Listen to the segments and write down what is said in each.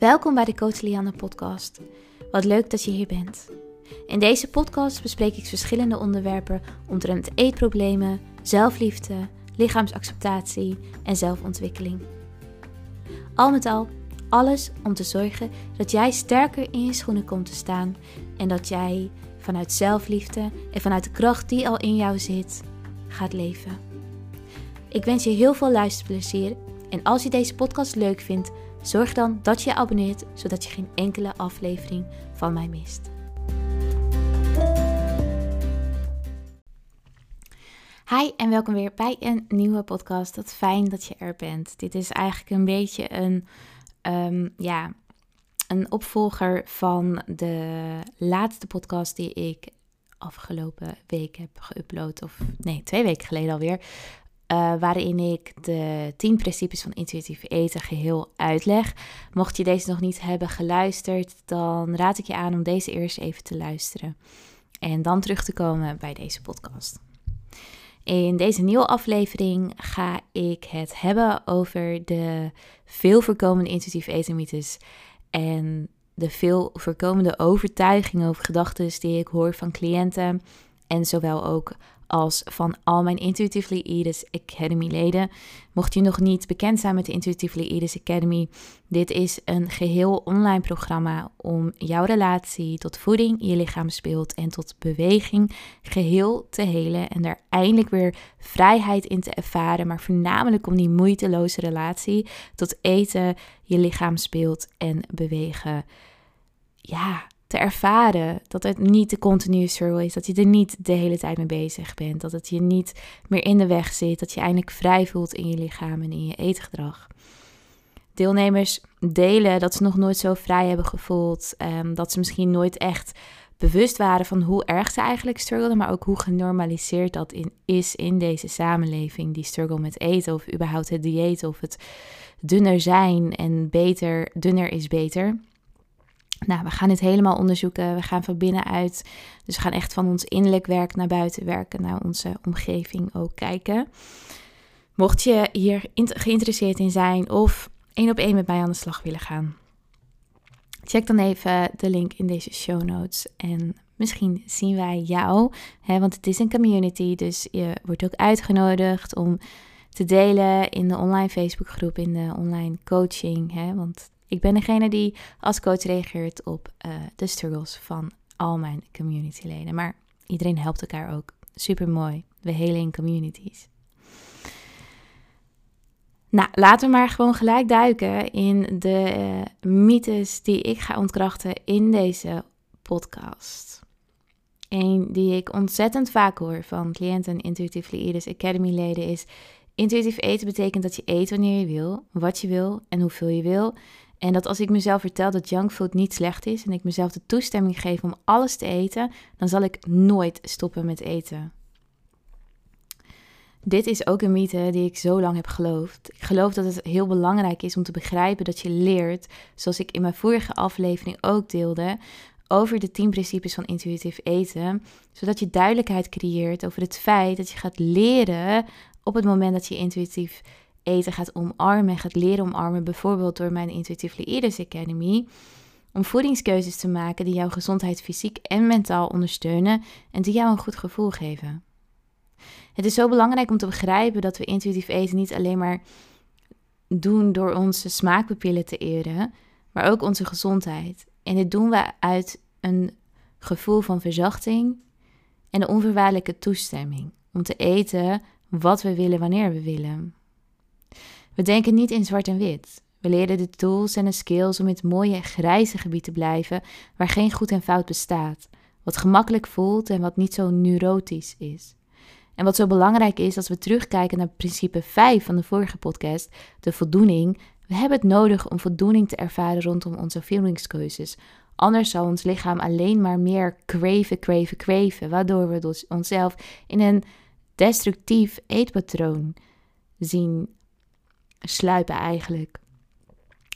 Welkom bij de Coach Lianne podcast. Wat leuk dat je hier bent. In deze podcast bespreek ik verschillende onderwerpen omtrent eetproblemen, zelfliefde, lichaamsacceptatie en zelfontwikkeling. Al met al, alles om te zorgen dat jij sterker in je schoenen komt te staan en dat jij vanuit zelfliefde en vanuit de kracht die al in jou zit, gaat leven. Ik wens je heel veel luisterplezier en als je deze podcast leuk vindt, zorg dan dat je abonneert zodat je geen enkele aflevering van mij mist. Hi en welkom weer bij een nieuwe podcast. Wat fijn dat je er bent. Dit is eigenlijk een beetje een, um, ja, een opvolger van de laatste podcast die ik afgelopen week heb geüpload. Of nee, twee weken geleden alweer. Uh, waarin ik de 10 principes van intuïtief eten geheel uitleg. Mocht je deze nog niet hebben geluisterd, dan raad ik je aan om deze eerst even te luisteren. En dan terug te komen bij deze podcast. In deze nieuwe aflevering ga ik het hebben over de veel voorkomende intuïtief eten mythes en de veel voorkomende overtuigingen of gedachten die ik hoor van cliënten en zowel ook als van al mijn Intuitively Eaters Academy leden. Mocht je nog niet bekend zijn met de Intuitively Eaters Academy, dit is een geheel online programma om jouw relatie tot voeding, je lichaamsbeeld en tot beweging geheel te helen en daar eindelijk weer vrijheid in te ervaren, maar voornamelijk om die moeiteloze relatie tot eten, je lichaamsbeeld en bewegen ja, te ervaren. Dat het niet de continue struggle is. Dat je er niet de hele tijd mee bezig bent. Dat het je niet meer in de weg zit. Dat je eindelijk vrij voelt in je lichaam en in je eetgedrag. Deelnemers delen dat ze nog nooit zo vrij hebben gevoeld. Um, dat ze misschien nooit echt bewust waren van hoe erg ze eigenlijk struggelden. Maar ook hoe genormaliseerd dat in, is in deze samenleving. Die struggle met eten of überhaupt het dieet of het dunner zijn en beter, dunner is beter. Nou, we gaan dit helemaal onderzoeken. We gaan van binnenuit. Dus we gaan echt van ons innerlijk werk naar buiten werken, naar onze omgeving ook kijken. Mocht je hier geïnteresseerd in zijn of één op één met mij aan de slag willen gaan, check dan even de link in deze show notes. En misschien zien wij jou, hè, want het is een community. Dus je wordt ook uitgenodigd om te delen in de online Facebookgroep, in de online coaching. Hè, want ik ben degene die als coach reageert op uh, de struggles van al mijn communityleden. Maar iedereen helpt elkaar ook. Super mooi. We in communities. Nou, laten we maar gewoon gelijk duiken in de uh, mythes die ik ga ontkrachten in deze podcast. Een die ik ontzettend vaak hoor van cliënten en Intuitive Leaders Academy leden is... Intuïtief eten betekent dat je eet wanneer je wil, wat je wil en hoeveel je wil. En dat als ik mezelf vertel dat junkfood niet slecht is en ik mezelf de toestemming geef om alles te eten, dan zal ik nooit stoppen met eten. Dit is ook een mythe die ik zo lang heb geloofd. Ik geloof dat het heel belangrijk is om te begrijpen dat je leert, zoals ik in mijn vorige aflevering ook deelde, over de 10 principes van intuïtief eten, zodat je duidelijkheid creëert over het feit dat je gaat leren op het moment dat je intuïtief eten gaat omarmen, gaat leren omarmen, bijvoorbeeld door mijn Intuitively Eaters Academy, om voedingskeuzes te maken die jouw gezondheid fysiek en mentaal ondersteunen en die jou een goed gevoel geven. Het is zo belangrijk om te begrijpen dat we intuïtief eten niet alleen maar doen door onze smaakpapillen te eren, maar ook onze gezondheid. En dit doen we uit een gevoel van verzachting en de onvoorwaardelijke toestemming om te eten wat we willen wanneer we willen. We denken niet in zwart en wit. We leren de tools en de skills om in het mooie grijze gebied te blijven waar geen goed en fout bestaat, wat gemakkelijk voelt en wat niet zo neurotisch is. En wat zo belangrijk is als we terugkijken naar principe 5 van de vorige podcast, de voldoening, we hebben het nodig om voldoening te ervaren rondom onze voedingskeuzes. Anders zal ons lichaam alleen maar meer craven, craven, craven, waardoor we dus onszelf in een destructief eetpatroon zien sluipen eigenlijk.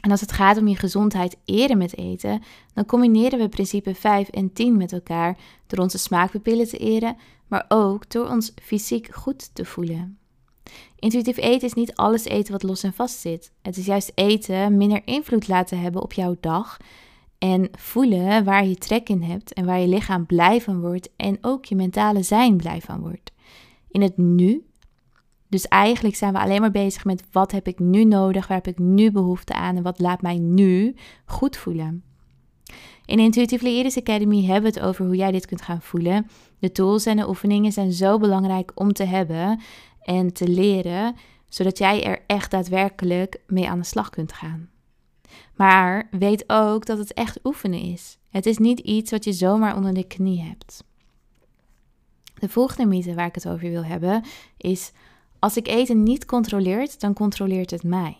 En als het gaat om je gezondheid eren met eten, dan combineren we principe 5 en 10 met elkaar door onze smaakpapillen te eren, maar ook door ons fysiek goed te voelen. Intuïtief eten is niet alles eten wat los en vast zit. Het is juist eten minder invloed laten hebben op jouw dag en voelen waar je trek in hebt en waar je lichaam blij van wordt en ook je mentale zijn blij van wordt. In het nu. Dus eigenlijk zijn we alleen maar bezig met wat heb ik nu nodig, waar heb ik nu behoefte aan en wat laat mij nu goed voelen. In Intuitive Leaders Academy hebben we het over hoe jij dit kunt gaan voelen. De tools en de oefeningen zijn zo belangrijk om te hebben en te leren, zodat jij er echt daadwerkelijk mee aan de slag kunt gaan. Maar weet ook dat het echt oefenen is. Het is niet iets wat je zomaar onder de knie hebt. De volgende mythe waar ik het over wil hebben is: als ik eten niet controleert, dan controleert het mij.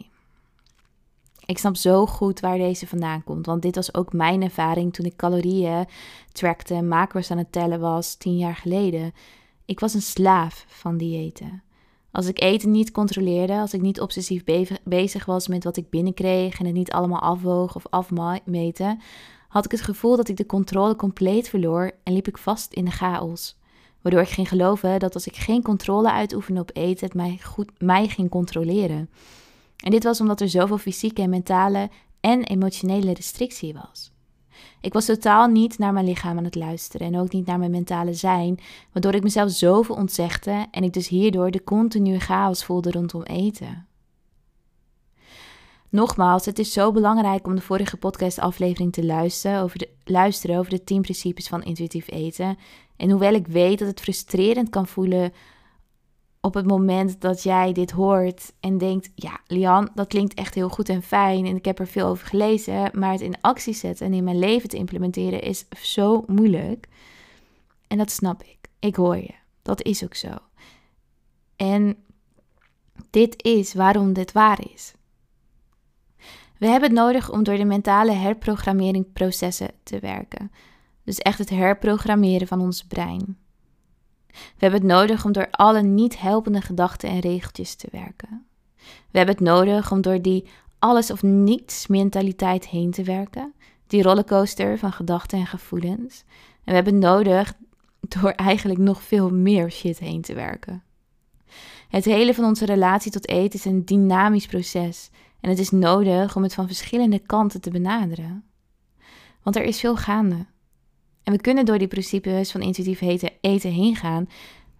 Ik snap zo goed waar deze vandaan komt, want dit was ook mijn ervaring toen ik calorieën trackte en macro's aan het tellen was tien jaar geleden. Ik was een slaaf van diëten. Als ik eten niet controleerde, als ik niet obsessief bezig was met wat ik binnenkreeg en het niet allemaal afwoog of afmeten, had ik het gevoel dat ik de controle compleet verloor en liep ik vast in de chaos. Waardoor ik ging geloven dat als ik geen controle uitoefende op eten, het mij, goed, mij ging controleren. En dit was omdat er zoveel fysieke en mentale en emotionele restrictie was. Ik was totaal niet naar mijn lichaam aan het luisteren en ook niet naar mijn mentale zijn, waardoor ik mezelf zoveel ontzegde en ik dus hierdoor de continue chaos voelde rondom eten. Nogmaals, het is zo belangrijk om de vorige podcastaflevering te luisteren over, de, luisteren over de 10 principes van intuïtief eten. En hoewel ik weet dat het frustrerend kan voelen op het moment dat jij dit hoort en denkt: Ja, Lian, dat klinkt echt heel goed en fijn en ik heb er veel over gelezen, maar het in actie zetten en in mijn leven te implementeren is zo moeilijk. En dat snap ik. Ik hoor je. Dat is ook zo. En dit is waarom dit waar is. We hebben het nodig om door de mentale herprogrammeringsprocessen te werken. Dus echt het herprogrammeren van ons brein. We hebben het nodig om door alle niet helpende gedachten en regeltjes te werken. We hebben het nodig om door die alles of niets mentaliteit heen te werken. Die rollercoaster van gedachten en gevoelens. En we hebben het nodig door eigenlijk nog veel meer shit heen te werken. Het hele van onze relatie tot eten is een dynamisch proces. En het is nodig om het van verschillende kanten te benaderen. Want er is veel gaande. En we kunnen door die principes van intuïtief eten, eten heen gaan.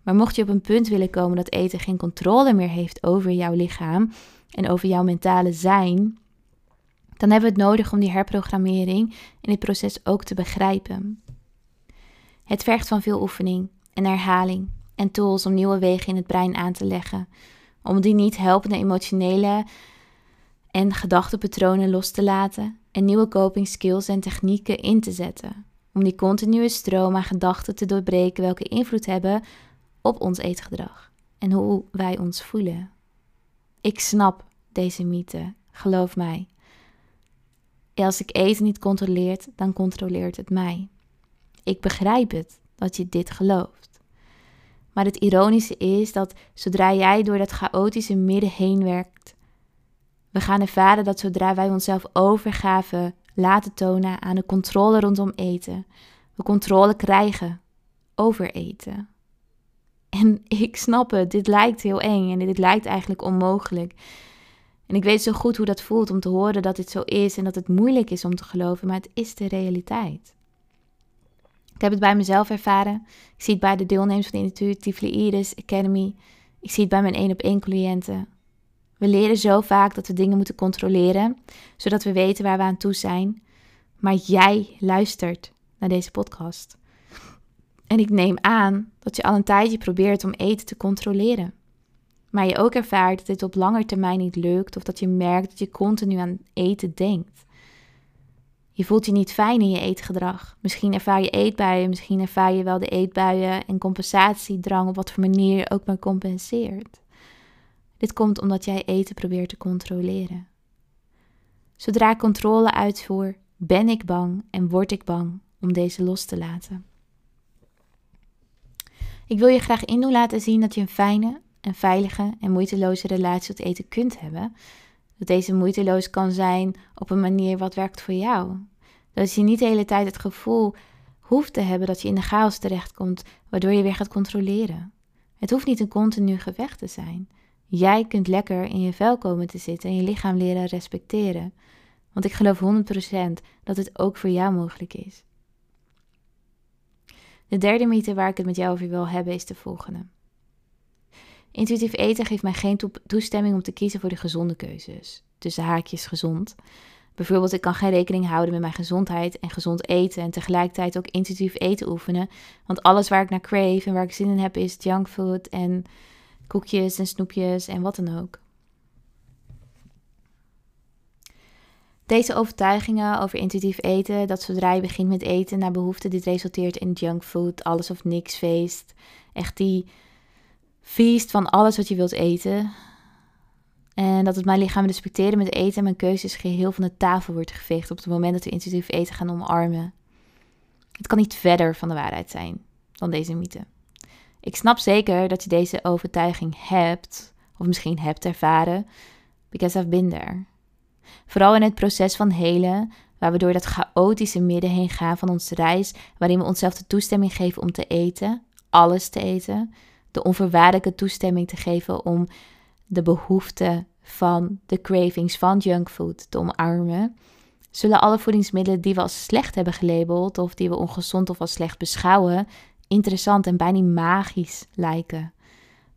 Maar mocht je op een punt willen komen dat eten geen controle meer heeft over jouw lichaam en over jouw mentale zijn, dan hebben we het nodig om die herprogrammering in dit proces ook te begrijpen. Het vergt van veel oefening en herhaling en tools om nieuwe wegen in het brein aan te leggen, om die niet helpende emotionele en gedachtenpatronen los te laten en nieuwe coping skills en technieken in te zetten om die continue stroom aan gedachten te doorbreken welke invloed hebben op ons eetgedrag en hoe wij ons voelen. Ik snap deze mythe, geloof mij. Als ik eten niet controleert, dan controleert het mij. Ik begrijp het dat je dit gelooft. Maar het ironische is dat zodra jij door dat chaotische midden heen werkt, we gaan ervaren dat zodra wij onszelf overgaven laten tonen aan de controle rondom eten. We controle krijgen over eten. En ik snap het, dit lijkt heel eng en dit lijkt eigenlijk onmogelijk. En ik weet zo goed hoe dat voelt om te horen dat dit zo is en dat het moeilijk is om te geloven, maar het is de realiteit. Ik heb het bij mezelf ervaren. Ik zie het bij de deelnemers van de Intuitive Iris Academy. Ik zie het bij mijn één op één cliënten. We leren zo vaak dat we dingen moeten controleren, zodat we weten waar we aan toe zijn. Maar jij luistert naar deze podcast. En ik neem aan dat je al een tijdje probeert om eten te controleren. Maar je ook ervaart dat dit op lange termijn niet lukt of dat je merkt dat je continu aan eten denkt. Je voelt je niet fijn in je eetgedrag. Misschien ervaar je eetbuien, misschien ervaar je wel de eetbuien en compensatiedrang op wat voor manier je ook maar compenseert. Dit komt omdat jij eten probeert te controleren. Zodra ik controle uitvoer, ben ik bang en word ik bang om deze los te laten. Ik wil je graag in doen laten zien dat je een fijne en veilige en moeiteloze relatie tot eten kunt hebben. Dat deze moeiteloos kan zijn op een manier wat werkt voor jou. Dat je niet de hele tijd het gevoel hoeft te hebben dat je in de chaos terechtkomt, waardoor je weer gaat controleren. Het hoeft niet een continu gevecht te zijn. Jij kunt lekker in je vel komen te zitten en je lichaam leren respecteren. Want ik geloof 100% dat het ook voor jou mogelijk is. De derde mythe waar ik het met jou over wil hebben is de volgende. Intuïtief eten geeft mij geen toestemming om te kiezen voor de gezonde keuzes. Tussen haakjes gezond. Bijvoorbeeld, ik kan geen rekening houden met mijn gezondheid en gezond eten en tegelijkertijd ook intuïtief eten oefenen. Want alles waar ik naar crave en waar ik zin in heb is junkfood en koekjes en snoepjes en wat dan ook. Deze overtuigingen over intuïtief eten, dat zodra je begint met eten naar behoefte, dit resulteert in junkfood, alles of niks feest. Echt die feest van alles wat je wilt eten. En dat het mijn lichaam respecteren met eten en mijn keuzes geheel van de tafel wordt geveegd op het moment dat we intuïtief eten gaan omarmen. Het kan niet verder van de waarheid zijn dan deze mythe. Ik snap zeker dat je deze overtuiging hebt, of misschien hebt ervaren, because I've been there. Vooral in het proces van helen, waar we door dat chaotische midden heen gaan van onze reis, waarin we onszelf de toestemming geven om te eten, alles te eten, de onvoorwaardelijke toestemming te geven om de behoeften van de cravings van junkfood te omarmen, zullen alle voedingsmiddelen die we als slecht hebben gelabeld of die we ongezond of als slecht beschouwen, interessant en bijna magisch lijken.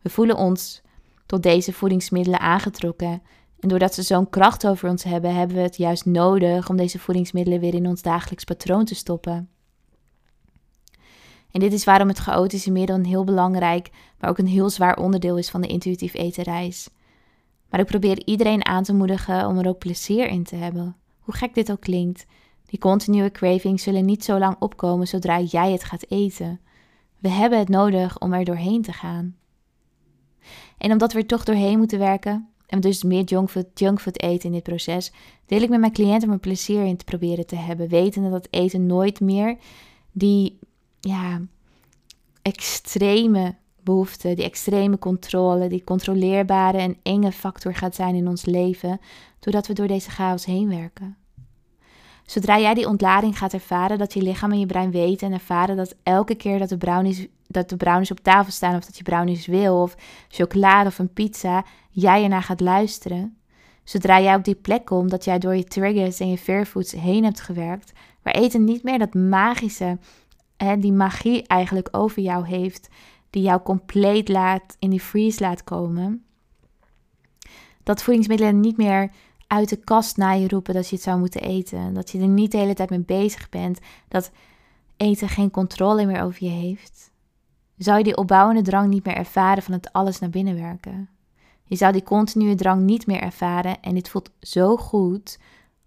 We voelen ons tot deze voedingsmiddelen aangetrokken en doordat ze zo'n kracht over ons hebben, hebben we het juist nodig om deze voedingsmiddelen weer in ons dagelijks patroon te stoppen. En dit is waarom het chaotische middel een heel belangrijk, maar ook een heel zwaar onderdeel is van de intuïtief etenreis. Maar ik probeer iedereen aan te moedigen om er ook plezier in te hebben. Hoe gek dit ook klinkt, die continue cravings zullen niet zo lang opkomen zodra jij het gaat eten. We hebben het nodig om er doorheen te gaan. En omdat we er toch doorheen moeten werken, en dus meer junkfood, eten in dit proces, deel ik met mijn cliënten er plezier in te proberen te hebben. Wetende dat eten nooit meer die ja, extreme behoefte, die extreme controle, die controleerbare en enge factor gaat zijn in ons leven, doordat we door deze chaos heen werken. Zodra jij die ontlading gaat ervaren, dat je lichaam en je brein weten en ervaren dat elke keer dat de brownies, dat de brownies op tafel staan, of dat je brownies wil, of chocolade of een pizza, jij ernaar gaat luisteren. Zodra jij op die plek komt, dat jij door je triggers en je fearfoods heen hebt gewerkt, waar eten niet meer dat magische, hè, die magie eigenlijk over jou heeft, die jou compleet laat in die freeze laat komen. Dat voedingsmiddelen niet meer uit de kast naar je roepen dat je het zou moeten eten. Dat je er niet de hele tijd mee bezig bent. Dat eten geen controle meer over je heeft. Zou je die opbouwende drang niet meer ervaren van het alles naar binnen werken. Je zou die continue drang niet meer ervaren en dit voelt zo goed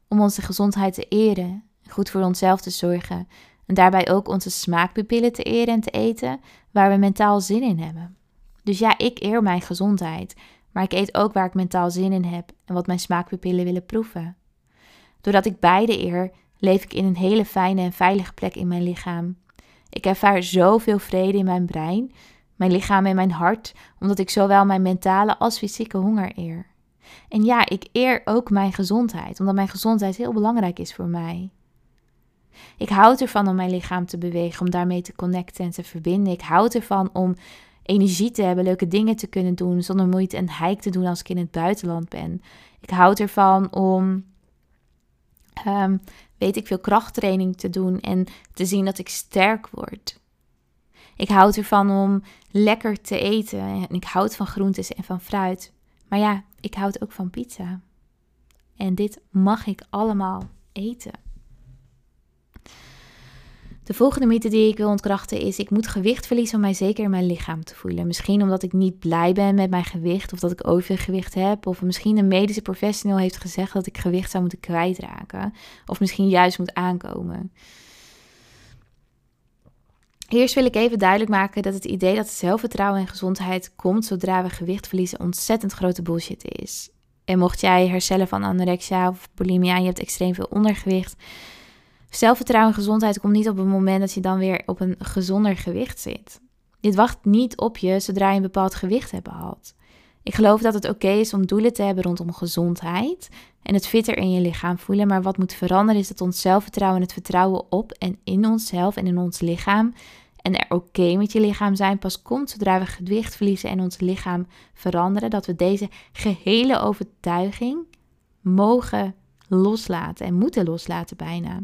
om onze gezondheid te eren, goed voor onszelf te zorgen en daarbij ook onze smaakpupillen te eren en te eten waar we mentaal zin in hebben. Dus ja, ik eer mijn gezondheid, maar ik eet ook waar ik mentaal zin in heb en wat mijn smaakpupillen willen proeven. Doordat ik beide eer, leef ik in een hele fijne en veilige plek in mijn lichaam. Ik ervaar zoveel vrede in mijn brein, mijn lichaam en mijn hart, omdat ik zowel mijn mentale als fysieke honger eer. En ja, ik eer ook mijn gezondheid, omdat mijn gezondheid heel belangrijk is voor mij. Ik houd ervan om mijn lichaam te bewegen, om daarmee te connecten en te verbinden. Ik houd ervan om energie te hebben, leuke dingen te kunnen doen, zonder moeite en hike te doen als ik in het buitenland ben. Ik houd ervan om, um, weet ik veel, krachttraining te doen en te zien dat ik sterk word. Ik houd ervan om lekker te eten en ik houd van groentes en van fruit. Maar ja, ik houd ook van pizza. En dit mag ik allemaal eten. De volgende mythe die ik wil ontkrachten is: ik moet gewicht verliezen om mij zeker in mijn lichaam te voelen. Misschien omdat ik niet blij ben met mijn gewicht of dat ik overgewicht heb. Of misschien een medische professional heeft gezegd dat ik gewicht zou moeten kwijtraken. Of misschien juist moet aankomen. Eerst wil ik even duidelijk maken dat het idee dat zelfvertrouwen en gezondheid komt zodra we gewicht verliezen ontzettend grote bullshit is. En mocht jij herstellen van anorexia of bulimia en je hebt extreem veel ondergewicht, Zelfvertrouwen en gezondheid komt niet op het moment dat je dan weer op een gezonder gewicht zit. Dit wacht niet op je zodra je een bepaald gewicht hebt behaald. Ik geloof dat het oké is om doelen te hebben rondom gezondheid en het fitter in je lichaam voelen. Maar wat moet veranderen is dat ons zelfvertrouwen en het vertrouwen op en in onszelf en in ons lichaam en er oké met je lichaam zijn pas komt zodra we gewicht verliezen en ons lichaam veranderen, dat we deze gehele overtuiging mogen loslaten en moeten loslaten bijna.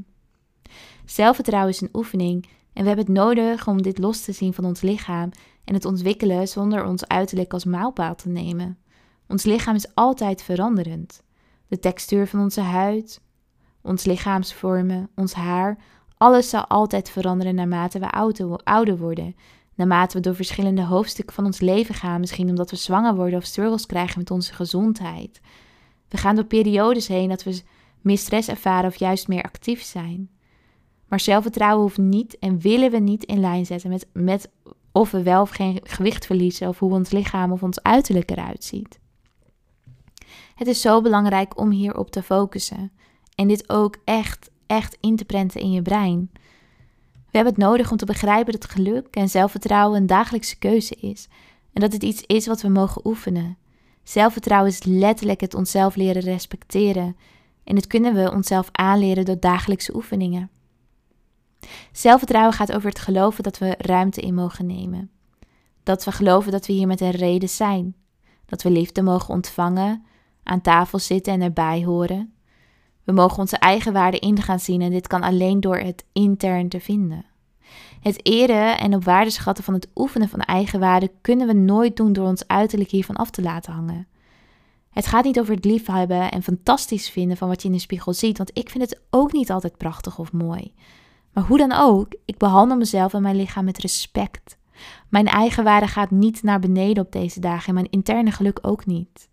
Zelfvertrouwen is een oefening en we hebben het nodig om dit los te zien van ons lichaam en het ontwikkelen zonder ons uiterlijk als maalpaal te nemen. Ons lichaam is altijd veranderend. De textuur van onze huid, ons lichaamsvormen, ons haar, alles zal altijd veranderen naarmate we ouder worden. Naarmate we door verschillende hoofdstukken van ons leven gaan, misschien omdat we zwanger worden of struggles krijgen met onze gezondheid. We gaan door periodes heen dat we meer stress ervaren of juist meer actief zijn. Maar zelfvertrouwen hoeft niet en willen we niet in lijn zetten met, met of we wel of geen gewicht verliezen of hoe ons lichaam of ons uiterlijk eruit ziet. Het is zo belangrijk om hierop te focussen en dit ook echt, echt in te prenten in je brein. We hebben het nodig om te begrijpen dat geluk en zelfvertrouwen een dagelijkse keuze is en dat het iets is wat we mogen oefenen. Zelfvertrouwen is letterlijk het onszelf leren respecteren en dit kunnen we onszelf aanleren door dagelijkse oefeningen. Zelfvertrouwen gaat over het geloven dat we ruimte in mogen nemen. Dat we geloven dat we hier met een reden zijn. Dat we liefde mogen ontvangen, aan tafel zitten en erbij horen. We mogen onze eigen waarde in gaan zien en dit kan alleen door het intern te vinden. Het eren en op waarde schatten van het oefenen van eigen waarde kunnen we nooit doen door ons uiterlijk hiervan af te laten hangen. Het gaat niet over het liefhebben en fantastisch vinden van wat je in de spiegel ziet, want ik vind het ook niet altijd prachtig of mooi. Maar hoe dan ook, ik behandel mezelf en mijn lichaam met respect. Mijn eigen waarde gaat niet naar beneden op deze dagen en mijn interne geluk ook niet.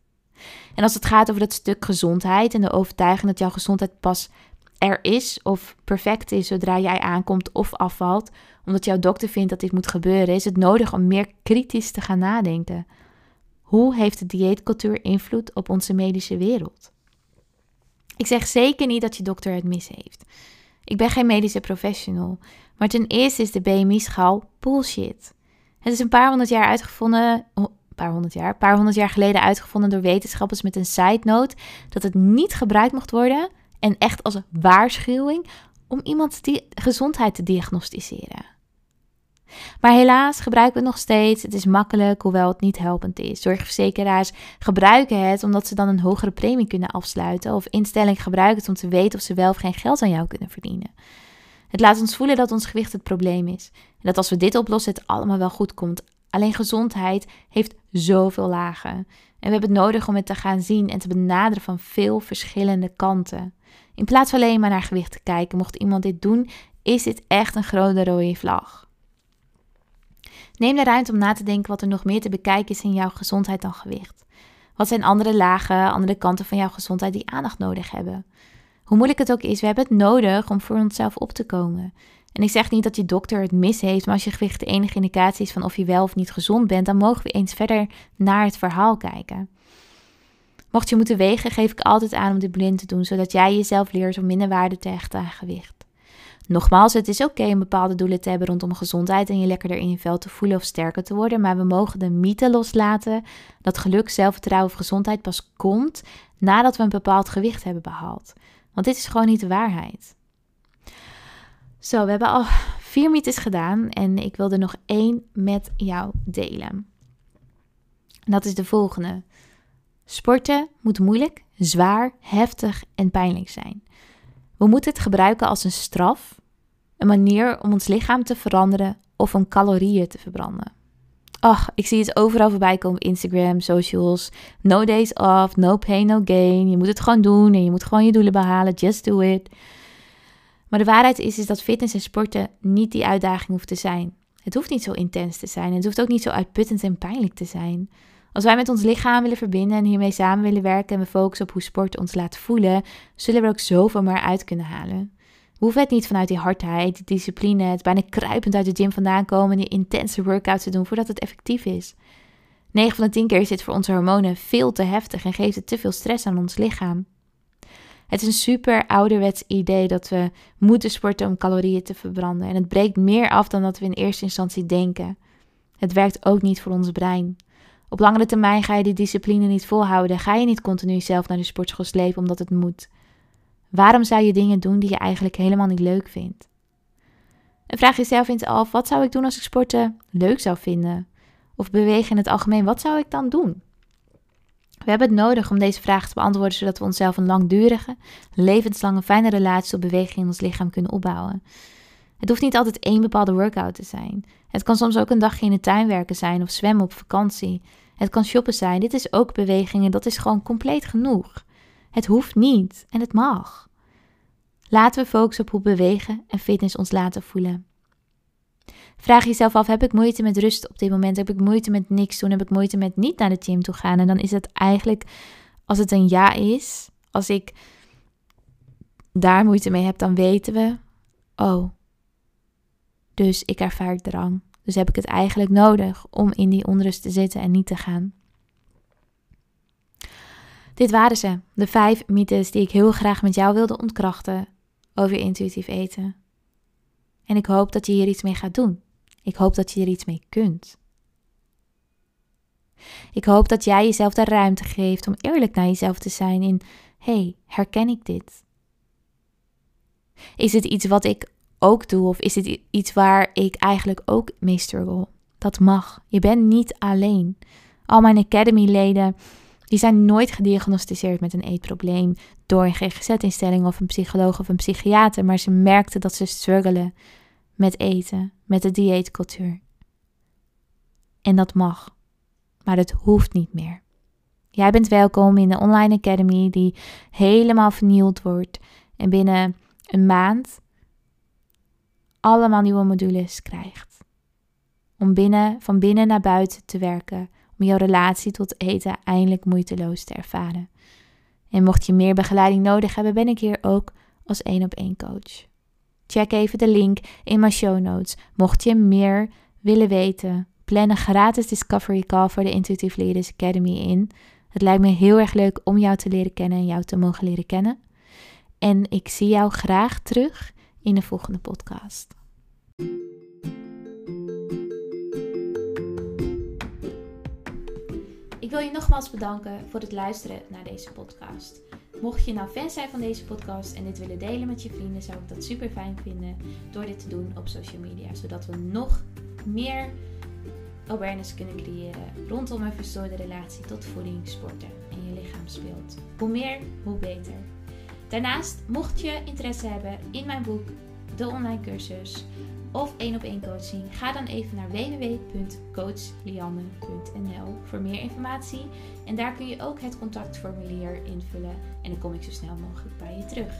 En als het gaat over dat stuk gezondheid en de overtuiging dat jouw gezondheid pas er is of perfect is zodra jij aankomt of afvalt, omdat jouw dokter vindt dat dit moet gebeuren, is het nodig om meer kritisch te gaan nadenken. Hoe heeft de dieetcultuur invloed op onze medische wereld? Ik zeg zeker niet dat je dokter het mis heeft. Ik ben geen medische professional. Maar ten eerste is de BMI-schaal bullshit. Het is een paar honderd jaar uitgevonden, een paar honderd jaar, paar honderd jaar geleden uitgevonden door wetenschappers met een side note dat het niet gebruikt mocht worden en echt als waarschuwing om iemands gezondheid te diagnosticeren. Maar helaas gebruiken we het nog steeds. Het is makkelijk, hoewel het niet helpend is. Zorgverzekeraars gebruiken het omdat ze dan een hogere premie kunnen afsluiten. Of instellingen gebruiken het om te weten of ze wel of geen geld aan jou kunnen verdienen. Het laat ons voelen dat ons gewicht het probleem is. En dat als we dit oplossen, het allemaal wel goed komt. Alleen gezondheid heeft zoveel lagen. En we hebben het nodig om het te gaan zien en te benaderen van veel verschillende kanten. In plaats van alleen maar naar gewicht te kijken, mocht iemand dit doen, is dit echt een grote rode vlag. Neem de ruimte om na te denken wat er nog meer te bekijken is in jouw gezondheid dan gewicht. Wat zijn andere lagen, andere kanten van jouw gezondheid die aandacht nodig hebben? Hoe moeilijk het ook is, we hebben het nodig om voor onszelf op te komen. En ik zeg niet dat je dokter het mis heeft, maar als je gewicht de enige indicatie is van of je wel of niet gezond bent, dan mogen we eens verder naar het verhaal kijken. Mocht je moeten wegen, geef ik altijd aan om dit blind te doen, zodat jij jezelf leert om minder waarde te hechten aan gewicht. Nogmaals, het is oké om bepaalde doelen te hebben rondom gezondheid en je lekkerder in je vel te voelen of sterker te worden, maar we mogen de mythe loslaten dat geluk, zelfvertrouwen of gezondheid pas komt nadat we een bepaald gewicht hebben behaald. Want dit is gewoon niet de waarheid. Zo, we hebben al vier mythes gedaan en ik wil er nog één met jou delen. En dat is de volgende. Sporten moet moeilijk, zwaar, heftig en pijnlijk zijn. We moeten het gebruiken als een straf, een manier om ons lichaam te veranderen of om calorieën te verbranden. Ach, ik zie het overal voorbij komen op Instagram, socials. No days off, no pain, no gain. Je moet het gewoon doen en je moet gewoon je doelen behalen. Just do it. Maar de waarheid is, is dat fitness en sporten niet die uitdaging hoeft te zijn. Het hoeft niet zo intens te zijn. Het hoeft ook niet zo uitputtend en pijnlijk te zijn. Als wij met ons lichaam willen verbinden en hiermee samen willen werken en we focussen op hoe sport ons laat voelen, zullen we er ook zoveel meer uit kunnen halen. We hoeven het niet vanuit die hardheid, die discipline, het bijna kruipend uit de gym vandaan komen en die intense workouts te doen voordat het effectief is. 9 van de 10 keer is dit voor onze hormonen veel te heftig en geeft het te veel stress aan ons lichaam. Het is een super ouderwets idee dat we moeten sporten om calorieën te verbranden. En het breekt meer af dan dat we in eerste instantie denken. Het werkt ook niet voor ons brein. Op langere termijn ga je die discipline niet volhouden. Ga je niet continu zelf naar de sportschool slepen omdat het moet. Waarom zou je dingen doen die je eigenlijk helemaal niet leuk vindt? En vraag jezelf eens af, wat zou ik doen als ik sporten leuk zou vinden? Of bewegen in het algemeen, wat zou ik dan doen? We hebben het nodig om deze vragen te beantwoorden, zodat we onszelf een langdurige, levenslange, fijne relatie tot beweging in ons lichaam kunnen opbouwen. Het hoeft niet altijd één bepaalde workout te zijn. Het kan soms ook een dagje in de tuin werken zijn of zwemmen op vakantie. Het kan shoppen zijn. Dit is ook beweging en dat is gewoon compleet genoeg. Het hoeft niet en het mag. Laten we focussen op hoe bewegen en fitness ons laten voelen. Vraag jezelf af: heb ik moeite met rust op dit moment? Heb ik moeite met niks doen? Heb ik moeite met niet naar de gym toe gaan? En dan is het eigenlijk, als het een ja is, als ik daar moeite mee heb, dan weten we: oh, dus ik ervaar drang. Dus heb ik het eigenlijk nodig om in die onrust te zitten en niet te gaan. Dit waren ze, de vijf mythes die ik heel graag met jou wilde ontkrachten over intuïtief eten. En ik hoop dat je hier iets mee gaat doen. Ik hoop dat je er iets mee kunt. Ik hoop dat jij jezelf de ruimte geeft om eerlijk naar jezelf te zijn in: hey, herken ik dit? Is het iets wat ik ook doe of is het iets waar ik eigenlijk ook mee struggle? Dat mag. Je bent niet alleen. Al mijn Academy-leden die zijn nooit gediagnosticeerd met een eetprobleem door een GGZ-instelling of een psycholoog of een psychiater, maar ze merkten dat ze struggelen met eten, met de dieetcultuur. En dat mag, maar het hoeft niet meer. Jij bent welkom in de Online Academy die helemaal vernieuwd wordt en binnen een maand allemaal nieuwe modules krijgt. Om binnen, van binnen naar buiten te werken, om jouw relatie tot eten eindelijk moeiteloos te ervaren. En mocht je meer begeleiding nodig hebben, ben ik hier ook als één op één coach. Check even de link in mijn show notes. Mocht je meer willen weten, plan een gratis discovery call voor de Intuitive Leaders Academy in. Het lijkt me heel erg leuk om jou te leren kennen en jou te mogen leren kennen. En ik zie jou graag terug in de volgende podcast. Ik wil je nogmaals bedanken voor het luisteren naar deze podcast. Mocht je nou fan zijn van deze podcast en dit willen delen met je vrienden, zou ik dat super fijn vinden door dit te doen op social media, zodat we nog meer awareness kunnen creëren rondom een verstoorde relatie tot voeding, sporten en je lichaam speelt. Hoe meer, hoe beter. Daarnaast, mocht je interesse hebben in mijn boek, de online cursus of één op één coaching, ga dan even naar www.coachlianne.nl voor meer informatie. En daar kun je ook het contactformulier invullen en dan kom ik zo snel mogelijk bij je terug.